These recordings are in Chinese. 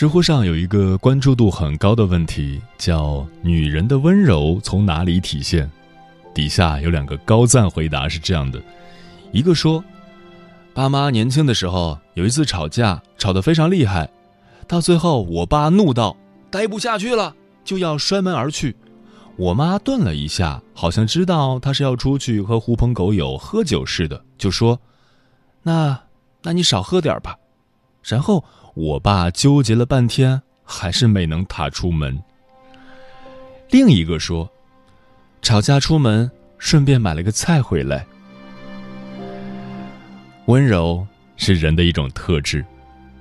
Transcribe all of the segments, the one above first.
知乎上有一个关注度很高的问题，叫“女人的温柔从哪里体现？”底下有两个高赞回答是这样的：一个说，爸妈年轻的时候有一次吵架，吵得非常厉害，到最后我爸怒到待不下去了，就要摔门而去。我妈顿了一下，好像知道他是要出去和狐朋狗友喝酒似的，就说：“那，那你少喝点吧。”然后。我爸纠结了半天，还是没能踏出门。另一个说：“吵架出门，顺便买了个菜回来。”温柔是人的一种特质，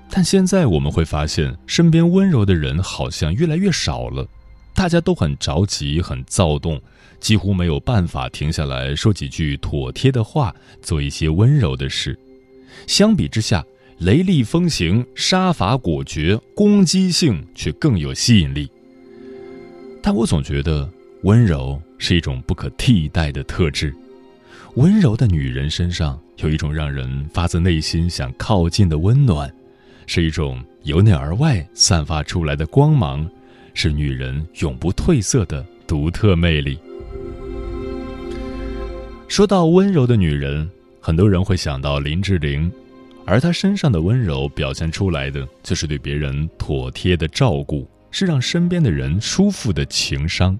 但现在我们会发现，身边温柔的人好像越来越少了。大家都很着急、很躁动，几乎没有办法停下来说几句妥帖的话，做一些温柔的事。相比之下，雷厉风行、杀伐果决、攻击性却更有吸引力。但我总觉得温柔是一种不可替代的特质。温柔的女人身上有一种让人发自内心想靠近的温暖，是一种由内而外散发出来的光芒，是女人永不褪色的独特魅力。说到温柔的女人，很多人会想到林志玲。而她身上的温柔表现出来的，就是对别人妥帖的照顾，是让身边的人舒服的情商。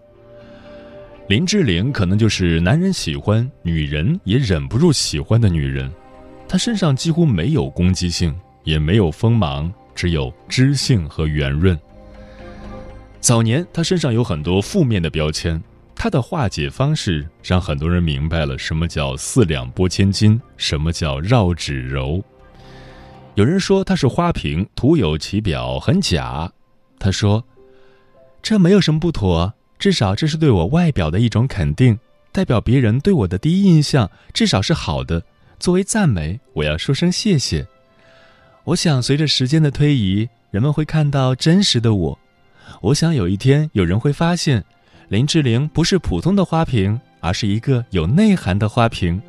林志玲可能就是男人喜欢，女人也忍不住喜欢的女人。她身上几乎没有攻击性，也没有锋芒，只有知性和圆润。早年她身上有很多负面的标签，她的化解方式让很多人明白了什么叫四两拨千斤，什么叫绕指柔。有人说她是花瓶，徒有其表，很假。他说：“这没有什么不妥，至少这是对我外表的一种肯定，代表别人对我的第一印象至少是好的。作为赞美，我要说声谢谢。我想随着时间的推移，人们会看到真实的我。我想有一天有人会发现，林志玲不是普通的花瓶，而是一个有内涵的花瓶。”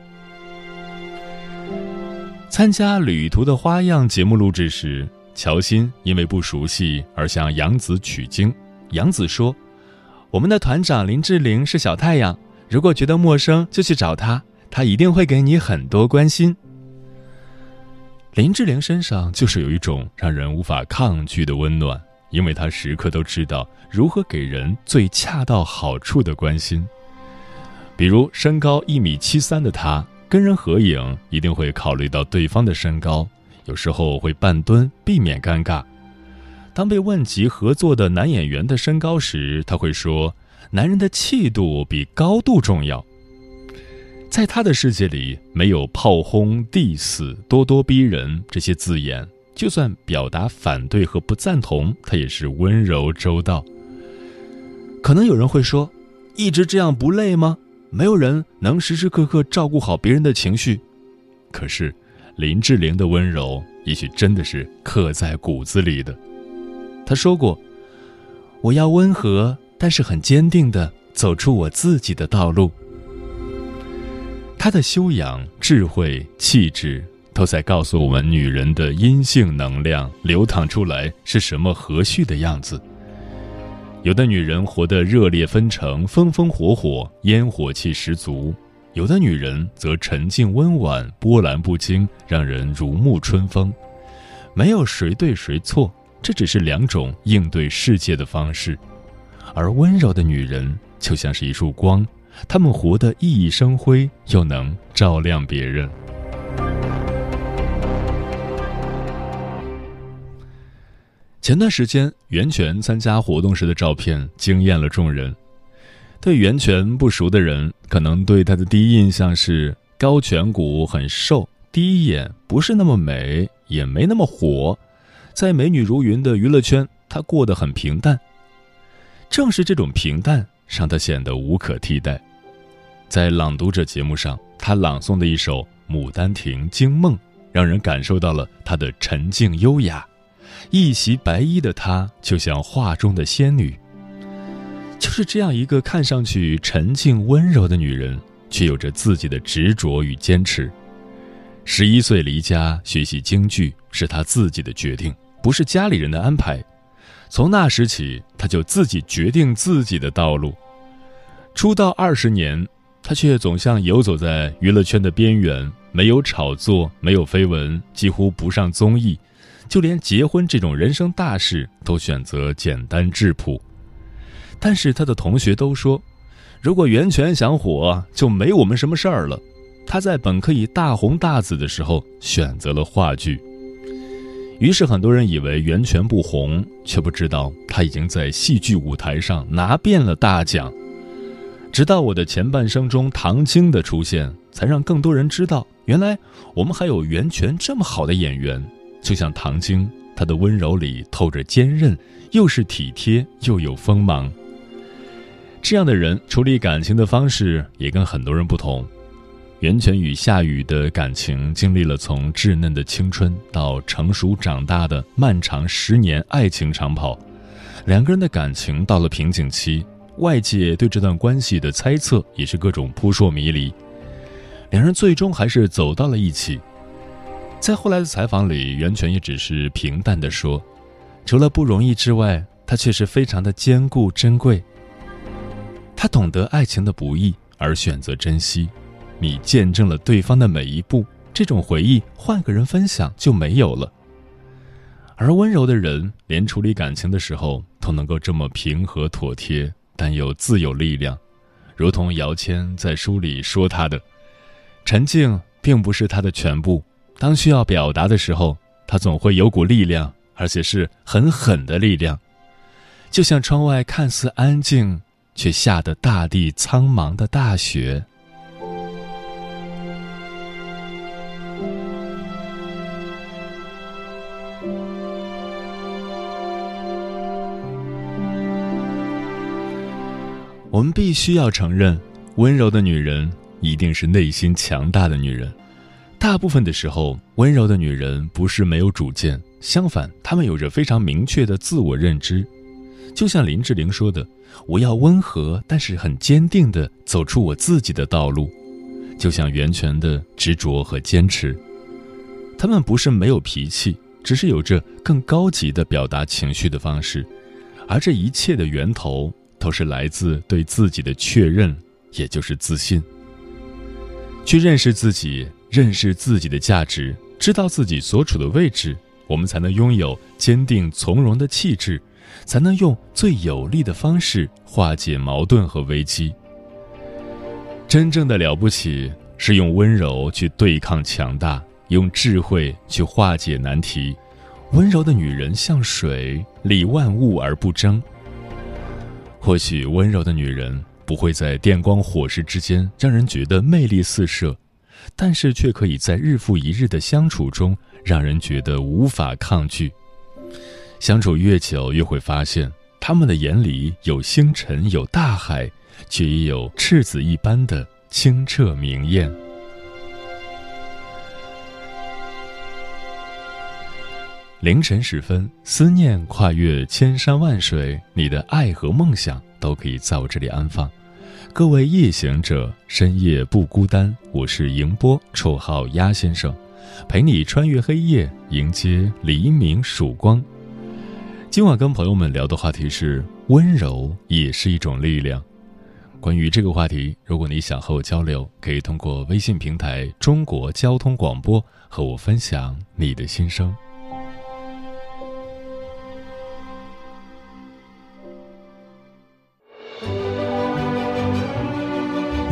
参加《旅途的花样》节目录制时，乔欣因为不熟悉而向杨子取经。杨子说：“我们的团长林志玲是小太阳，如果觉得陌生，就去找她，她一定会给你很多关心。”林志玲身上就是有一种让人无法抗拒的温暖，因为她时刻都知道如何给人最恰到好处的关心。比如身高一米七三的她。跟人合影一定会考虑到对方的身高，有时候会半蹲避免尴尬。当被问及合作的男演员的身高时，他会说：“男人的气度比高度重要。”在他的世界里，没有炮轰、diss、咄咄逼人这些字眼，就算表达反对和不赞同，他也是温柔周到。可能有人会说：“一直这样不累吗？”没有人能时时刻刻照顾好别人的情绪，可是林志玲的温柔也许真的是刻在骨子里的。她说过：“我要温和，但是很坚定的走出我自己的道路。”她的修养、智慧、气质，都在告诉我们，女人的阴性能量流淌出来是什么和煦的样子。有的女人活得热烈纷呈、风风火火、烟火气十足；有的女人则沉静温婉、波澜不惊，让人如沐春风。没有谁对谁错，这只是两种应对世界的方式。而温柔的女人就像是一束光，她们活得熠熠生辉，又能照亮别人。前段时间，袁泉参加活动时的照片惊艳了众人。对袁泉不熟的人，可能对她的第一印象是高颧骨、很瘦，第一眼不是那么美，也没那么火。在美女如云的娱乐圈，她过得很平淡。正是这种平淡，让她显得无可替代。在《朗读者》节目上，她朗诵的一首《牡丹亭·惊梦》，让人感受到了她的沉静优雅。一袭白衣的她，就像画中的仙女。就是这样一个看上去沉静温柔的女人，却有着自己的执着与坚持。十一岁离家学习京剧，是她自己的决定，不是家里人的安排。从那时起，她就自己决定自己的道路。出道二十年，她却总像游走在娱乐圈的边缘，没有炒作，没有绯闻，几乎不上综艺，就连结婚这种人生大事都选择简单质朴。但是他的同学都说，如果袁泉想火，就没我们什么事儿了。他在本可以大红大紫的时候选择了话剧，于是很多人以为袁泉不红，却不知道他已经在戏剧舞台上拿遍了大奖。直到我的前半生中唐晶的出现，才让更多人知道，原来我们还有袁泉这么好的演员。就像唐晶，她的温柔里透着坚韧，又是体贴，又有锋芒。这样的人处理感情的方式也跟很多人不同。袁泉与夏雨的感情经历了从稚嫩的青春到成熟长大的漫长十年爱情长跑，两个人的感情到了瓶颈期，外界对这段关系的猜测也是各种扑朔迷离。两人最终还是走到了一起。在后来的采访里，袁泉也只是平淡地说：“除了不容易之外，他却是非常的坚固珍贵。”他懂得爱情的不易，而选择珍惜。你见证了对方的每一步，这种回忆换个人分享就没有了。而温柔的人，连处理感情的时候都能够这么平和妥帖，但又自有力量。如同姚谦在书里说他的：“沉静并不是他的全部，当需要表达的时候，他总会有股力量，而且是很狠的力量。就像窗外看似安静。”却下得大地苍茫的大雪。我们必须要承认，温柔的女人一定是内心强大的女人。大部分的时候，温柔的女人不是没有主见，相反，她们有着非常明确的自我认知。就像林志玲说的。我要温和，但是很坚定地走出我自己的道路，就像袁泉的执着和坚持。他们不是没有脾气，只是有着更高级的表达情绪的方式，而这一切的源头都是来自对自己的确认，也就是自信。去认识自己，认识自己的价值，知道自己所处的位置，我们才能拥有坚定从容的气质。才能用最有力的方式化解矛盾和危机。真正的了不起是用温柔去对抗强大，用智慧去化解难题。温柔的女人像水，理万物而不争。或许温柔的女人不会在电光火石之间让人觉得魅力四射，但是却可以在日复一日的相处中让人觉得无法抗拒。相处越久，越会发现，他们的眼里有星辰，有大海，却也有赤子一般的清澈明艳。凌晨时分，思念跨越千山万水，你的爱和梦想都可以在我这里安放。各位夜行者，深夜不孤单。我是迎波，绰号鸭先生，陪你穿越黑夜，迎接黎明曙光。今晚跟朋友们聊的话题是温柔也是一种力量。关于这个话题，如果你想和我交流，可以通过微信平台“中国交通广播”和我分享你的心声。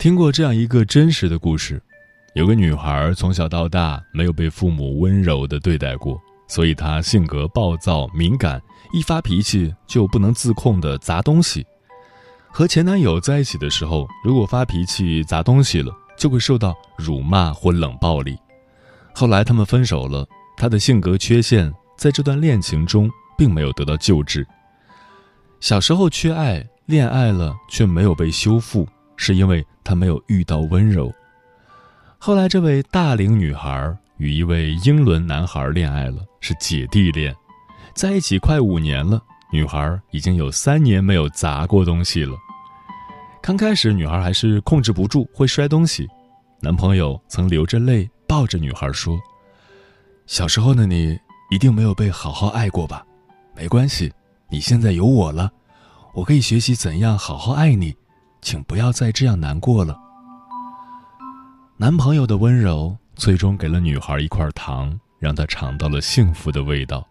听过这样一个真实的故事：有个女孩从小到大没有被父母温柔的对待过，所以她性格暴躁敏感，一发脾气就不能自控的砸东西。和前男友在一起的时候，如果发脾气砸东西了，就会受到辱骂或冷暴力。后来他们分手了，她的性格缺陷在这段恋情中并没有得到救治。小时候缺爱，恋爱了却没有被修复。是因为他没有遇到温柔。后来，这位大龄女孩与一位英伦男孩恋爱了，是姐弟恋，在一起快五年了。女孩已经有三年没有砸过东西了。刚开始，女孩还是控制不住会摔东西，男朋友曾流着泪抱着女孩说：“小时候的你一定没有被好好爱过吧？没关系，你现在有我了，我可以学习怎样好好爱你。”请不要再这样难过了。男朋友的温柔最终给了女孩一块糖，让她尝到了幸福的味道。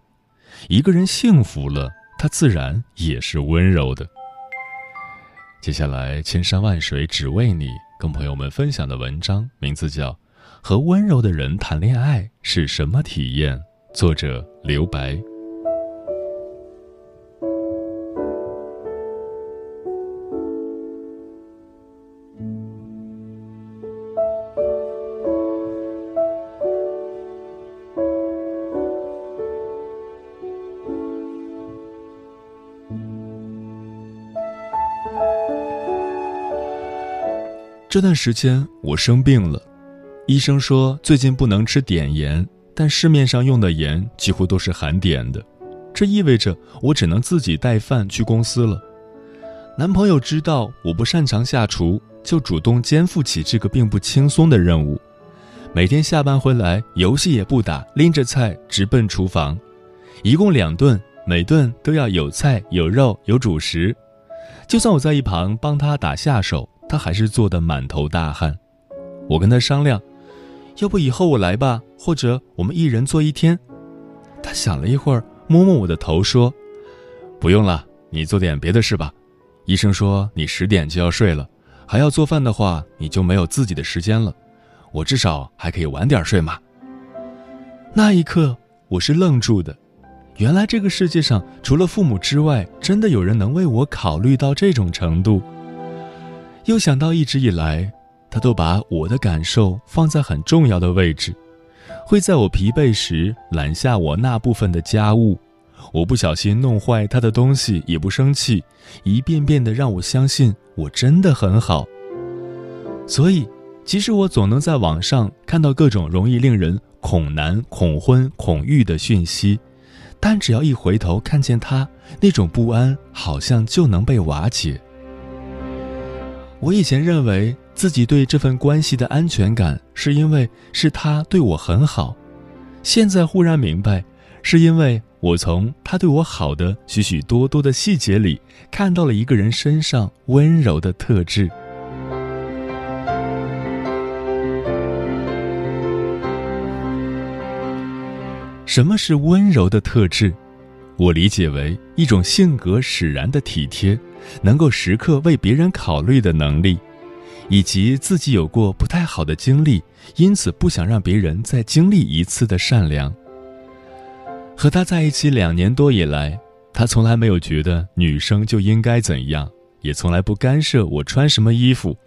一个人幸福了，他自然也是温柔的。接下来，千山万水只为你，跟朋友们分享的文章名字叫《和温柔的人谈恋爱是什么体验》，作者刘白。这段时间我生病了，医生说最近不能吃碘盐，但市面上用的盐几乎都是含碘的，这意味着我只能自己带饭去公司了。男朋友知道我不擅长下厨，就主动肩负起这个并不轻松的任务，每天下班回来游戏也不打，拎着菜直奔厨房，一共两顿，每顿都要有菜有肉有主食，就算我在一旁帮他打下手。他还是做得满头大汗，我跟他商量，要不以后我来吧，或者我们一人做一天。他想了一会儿，摸摸我的头说：“不用了，你做点别的事吧。医生说你十点就要睡了，还要做饭的话，你就没有自己的时间了。我至少还可以晚点睡嘛。”那一刻，我是愣住的，原来这个世界上除了父母之外，真的有人能为我考虑到这种程度。又想到一直以来，他都把我的感受放在很重要的位置，会在我疲惫时揽下我那部分的家务，我不小心弄坏他的东西也不生气，一遍遍的让我相信我真的很好。所以，即使我总能在网上看到各种容易令人恐男、恐婚、恐育的讯息，但只要一回头看见他，那种不安好像就能被瓦解。我以前认为自己对这份关系的安全感，是因为是他对我很好，现在忽然明白，是因为我从他对我好的许许多多的细节里，看到了一个人身上温柔的特质。什么是温柔的特质？我理解为一种性格使然的体贴。能够时刻为别人考虑的能力，以及自己有过不太好的经历，因此不想让别人再经历一次的善良。和他在一起两年多以来，他从来没有觉得女生就应该怎样，也从来不干涉我穿什么衣服，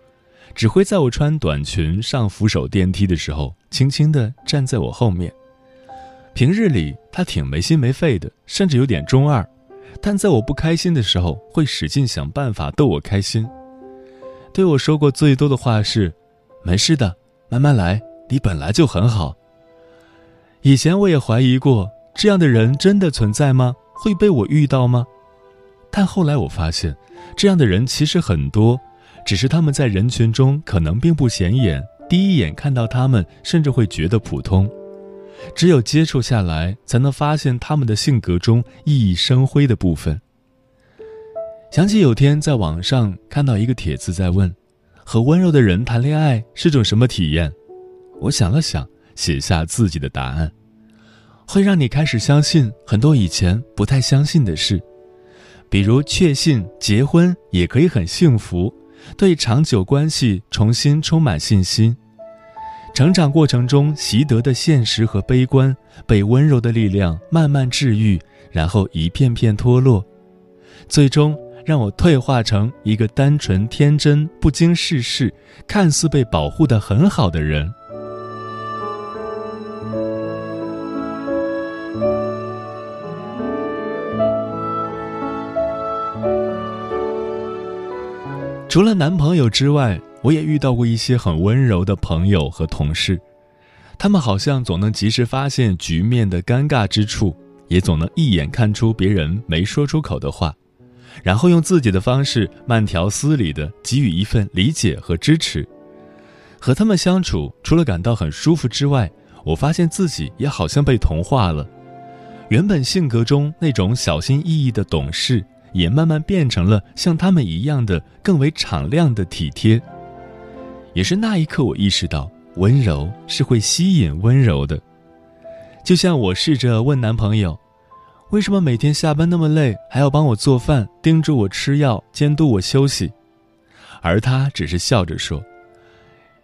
只会在我穿短裙上扶手电梯的时候，轻轻地站在我后面。平日里他挺没心没肺的，甚至有点中二，但在我不开心的时候，会使劲想办法逗我开心。对我说过最多的话是：“没事的，慢慢来，你本来就很好。”以前我也怀疑过，这样的人真的存在吗？会被我遇到吗？但后来我发现，这样的人其实很多，只是他们在人群中可能并不显眼，第一眼看到他们，甚至会觉得普通。只有接触下来，才能发现他们的性格中熠熠生辉的部分。想起有天在网上看到一个帖子，在问：“和温柔的人谈恋爱是种什么体验？”我想了想，写下自己的答案：会让你开始相信很多以前不太相信的事，比如确信结婚也可以很幸福，对长久关系重新充满信心。成长过程中习得的现实和悲观，被温柔的力量慢慢治愈，然后一片片脱落，最终让我退化成一个单纯、天真、不经世事、看似被保护的很好的人。除了男朋友之外。我也遇到过一些很温柔的朋友和同事，他们好像总能及时发现局面的尴尬之处，也总能一眼看出别人没说出口的话，然后用自己的方式慢条斯理地给予一份理解和支持。和他们相处，除了感到很舒服之外，我发现自己也好像被同化了。原本性格中那种小心翼翼的懂事，也慢慢变成了像他们一样的更为敞亮的体贴。也是那一刻，我意识到温柔是会吸引温柔的。就像我试着问男朋友：“为什么每天下班那么累，还要帮我做饭、叮嘱我吃药、监督我休息？”而他只是笑着说：“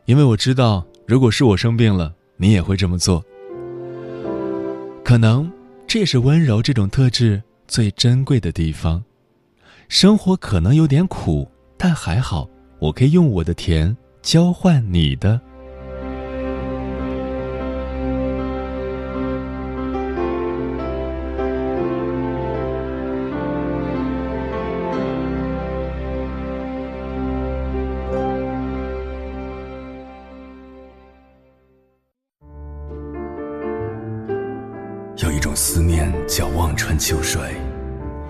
因为我知道，如果是我生病了，你也会这么做。”可能这也是温柔这种特质最珍贵的地方。生活可能有点苦，但还好，我可以用我的甜。交换你的。有一种思念叫望穿秋水，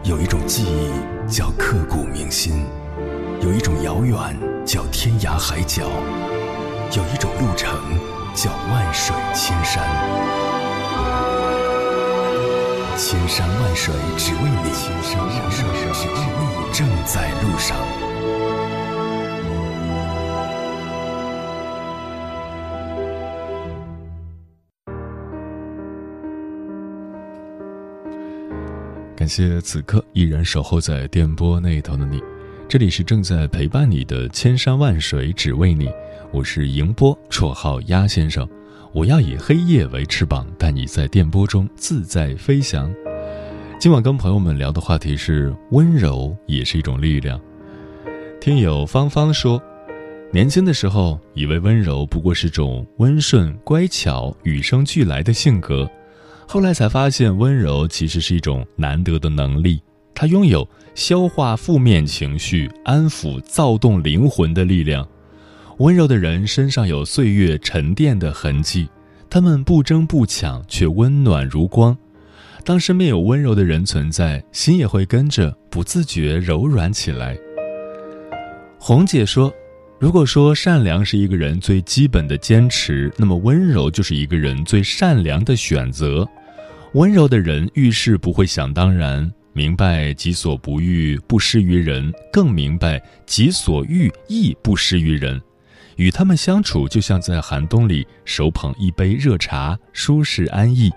有一种记忆叫刻骨铭心，有一种遥远。叫天涯海角，有一种路程叫万水千山，千山万水只为你，千山万水只为你，正在路上。感谢此刻依然守候在电波那头的你。这里是正在陪伴你的千山万水，只为你。我是迎波，绰号鸭先生。我要以黑夜为翅膀，带你在电波中自在飞翔。今晚跟朋友们聊的话题是：温柔也是一种力量。听友芳芳说，年轻的时候以为温柔不过是种温顺、乖巧、与生俱来的性格，后来才发现，温柔其实是一种难得的能力。它拥有消化负面情绪、安抚躁动灵魂的力量。温柔的人身上有岁月沉淀的痕迹，他们不争不抢，却温暖如光。当身边有温柔的人存在，心也会跟着不自觉柔软起来。红姐说：“如果说善良是一个人最基本的坚持，那么温柔就是一个人最善良的选择。温柔的人遇事不会想当然。”明白己所不欲，不施于人；更明白己所欲，亦不施于人。与他们相处，就像在寒冬里手捧一杯热茶，舒适安逸。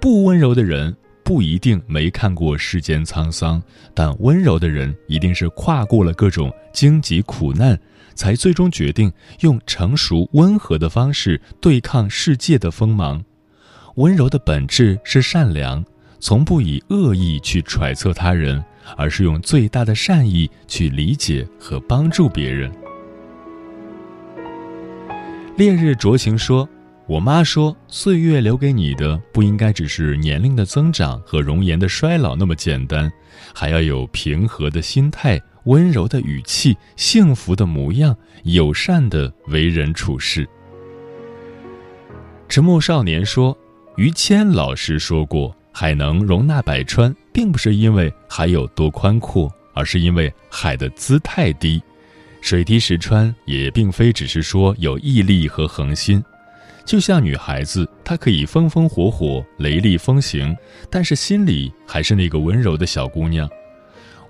不温柔的人不一定没看过世间沧桑，但温柔的人一定是跨过了各种荆棘苦难，才最终决定用成熟温和的方式对抗世界的锋芒。温柔的本质是善良。从不以恶意去揣测他人，而是用最大的善意去理解和帮助别人。烈日灼情说：“我妈说，岁月留给你的不应该只是年龄的增长和容颜的衰老那么简单，还要有平和的心态、温柔的语气、幸福的模样、友善的为人处事。”迟暮少年说：“于谦老师说过，海能容纳百川，并不是因为海有多宽阔，而是因为海的姿态低。水滴石穿，也并非只是说有毅力和恒心。就像女孩子，她可以风风火火、雷厉风行，但是心里还是那个温柔的小姑娘。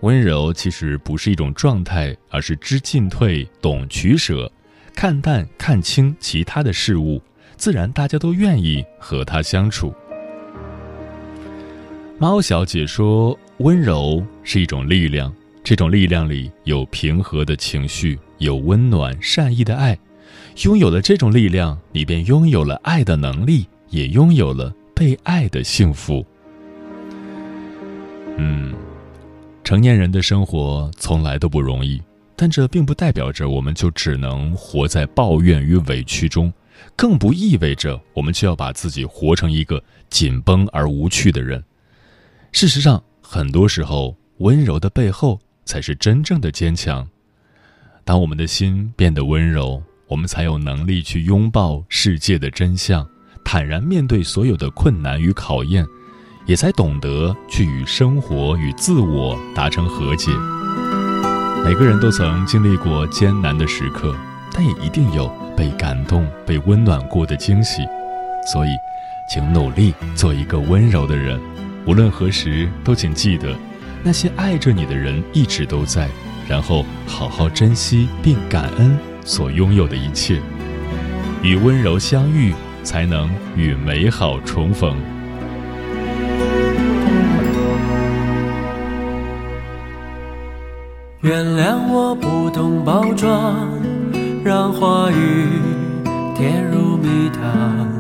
温柔其实不是一种状态，而是知进退、懂取舍，看淡看清其他的事物。”自然，大家都愿意和他相处。猫小姐说：“温柔是一种力量，这种力量里有平和的情绪，有温暖善意的爱。拥有了这种力量，你便拥有了爱的能力，也拥有了被爱的幸福。”嗯，成年人的生活从来都不容易，但这并不代表着我们就只能活在抱怨与委屈中。更不意味着我们就要把自己活成一个紧绷而无趣的人。事实上，很多时候，温柔的背后才是真正的坚强。当我们的心变得温柔，我们才有能力去拥抱世界的真相，坦然面对所有的困难与考验，也才懂得去与生活与自我达成和解。每个人都曾经历过艰难的时刻，但也一定有。被感动、被温暖过的惊喜，所以，请努力做一个温柔的人。无论何时，都请记得，那些爱着你的人一直都在。然后，好好珍惜并感恩所拥有的一切。与温柔相遇，才能与美好重逢。原谅我不懂包装。让话语甜如蜜糖，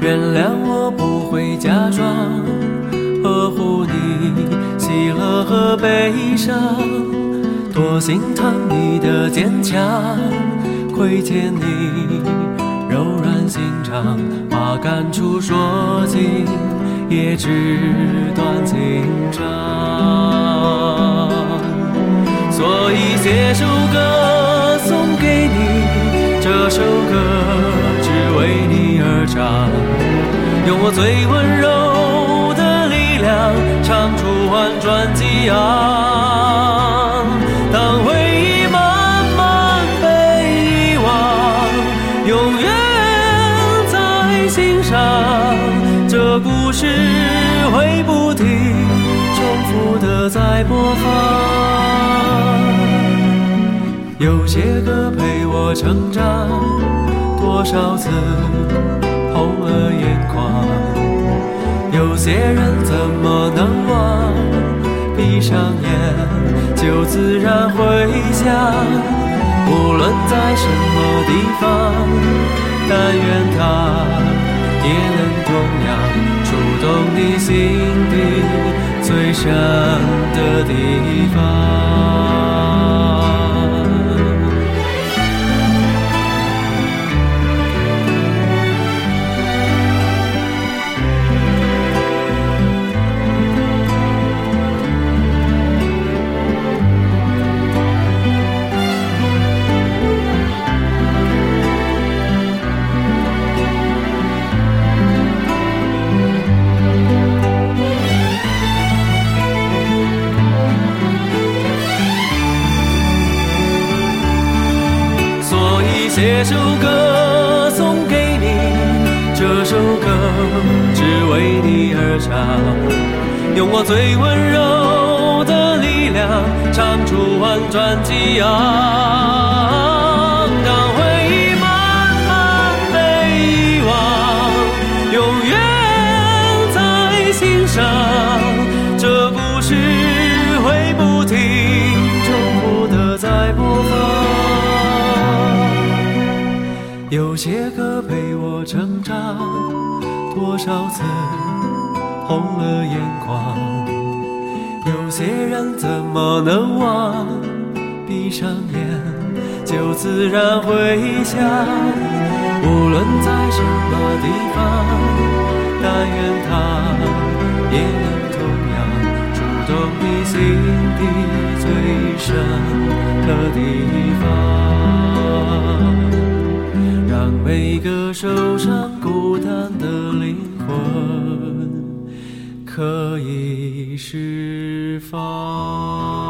原谅我不会假装呵护你喜乐和悲伤，多心疼你的坚强，亏欠你柔软心肠，把感触说尽也纸断情长，所以写首歌。送给你这首歌，只为你而唱，用我最温柔的力量，唱出婉转激昂。当回忆慢慢被遗忘，永远在心上，这故事会不停重复的在播放。有些歌陪我成长，多少次红了眼眶。有些人怎么能忘？闭上眼就自然回想。无论在什么地方，但愿它也能同样触动你心底最深的地方。翻激昂让回忆慢慢被遗忘永远在心上这故事会不停重复的在播放有些歌陪我成长多少次红了眼眶。有些人怎么能忘闭上眼就自然回想。无论在什么地方，但愿它也能同样触动你心底最深的地方，让每个受伤孤单的灵魂可以释放。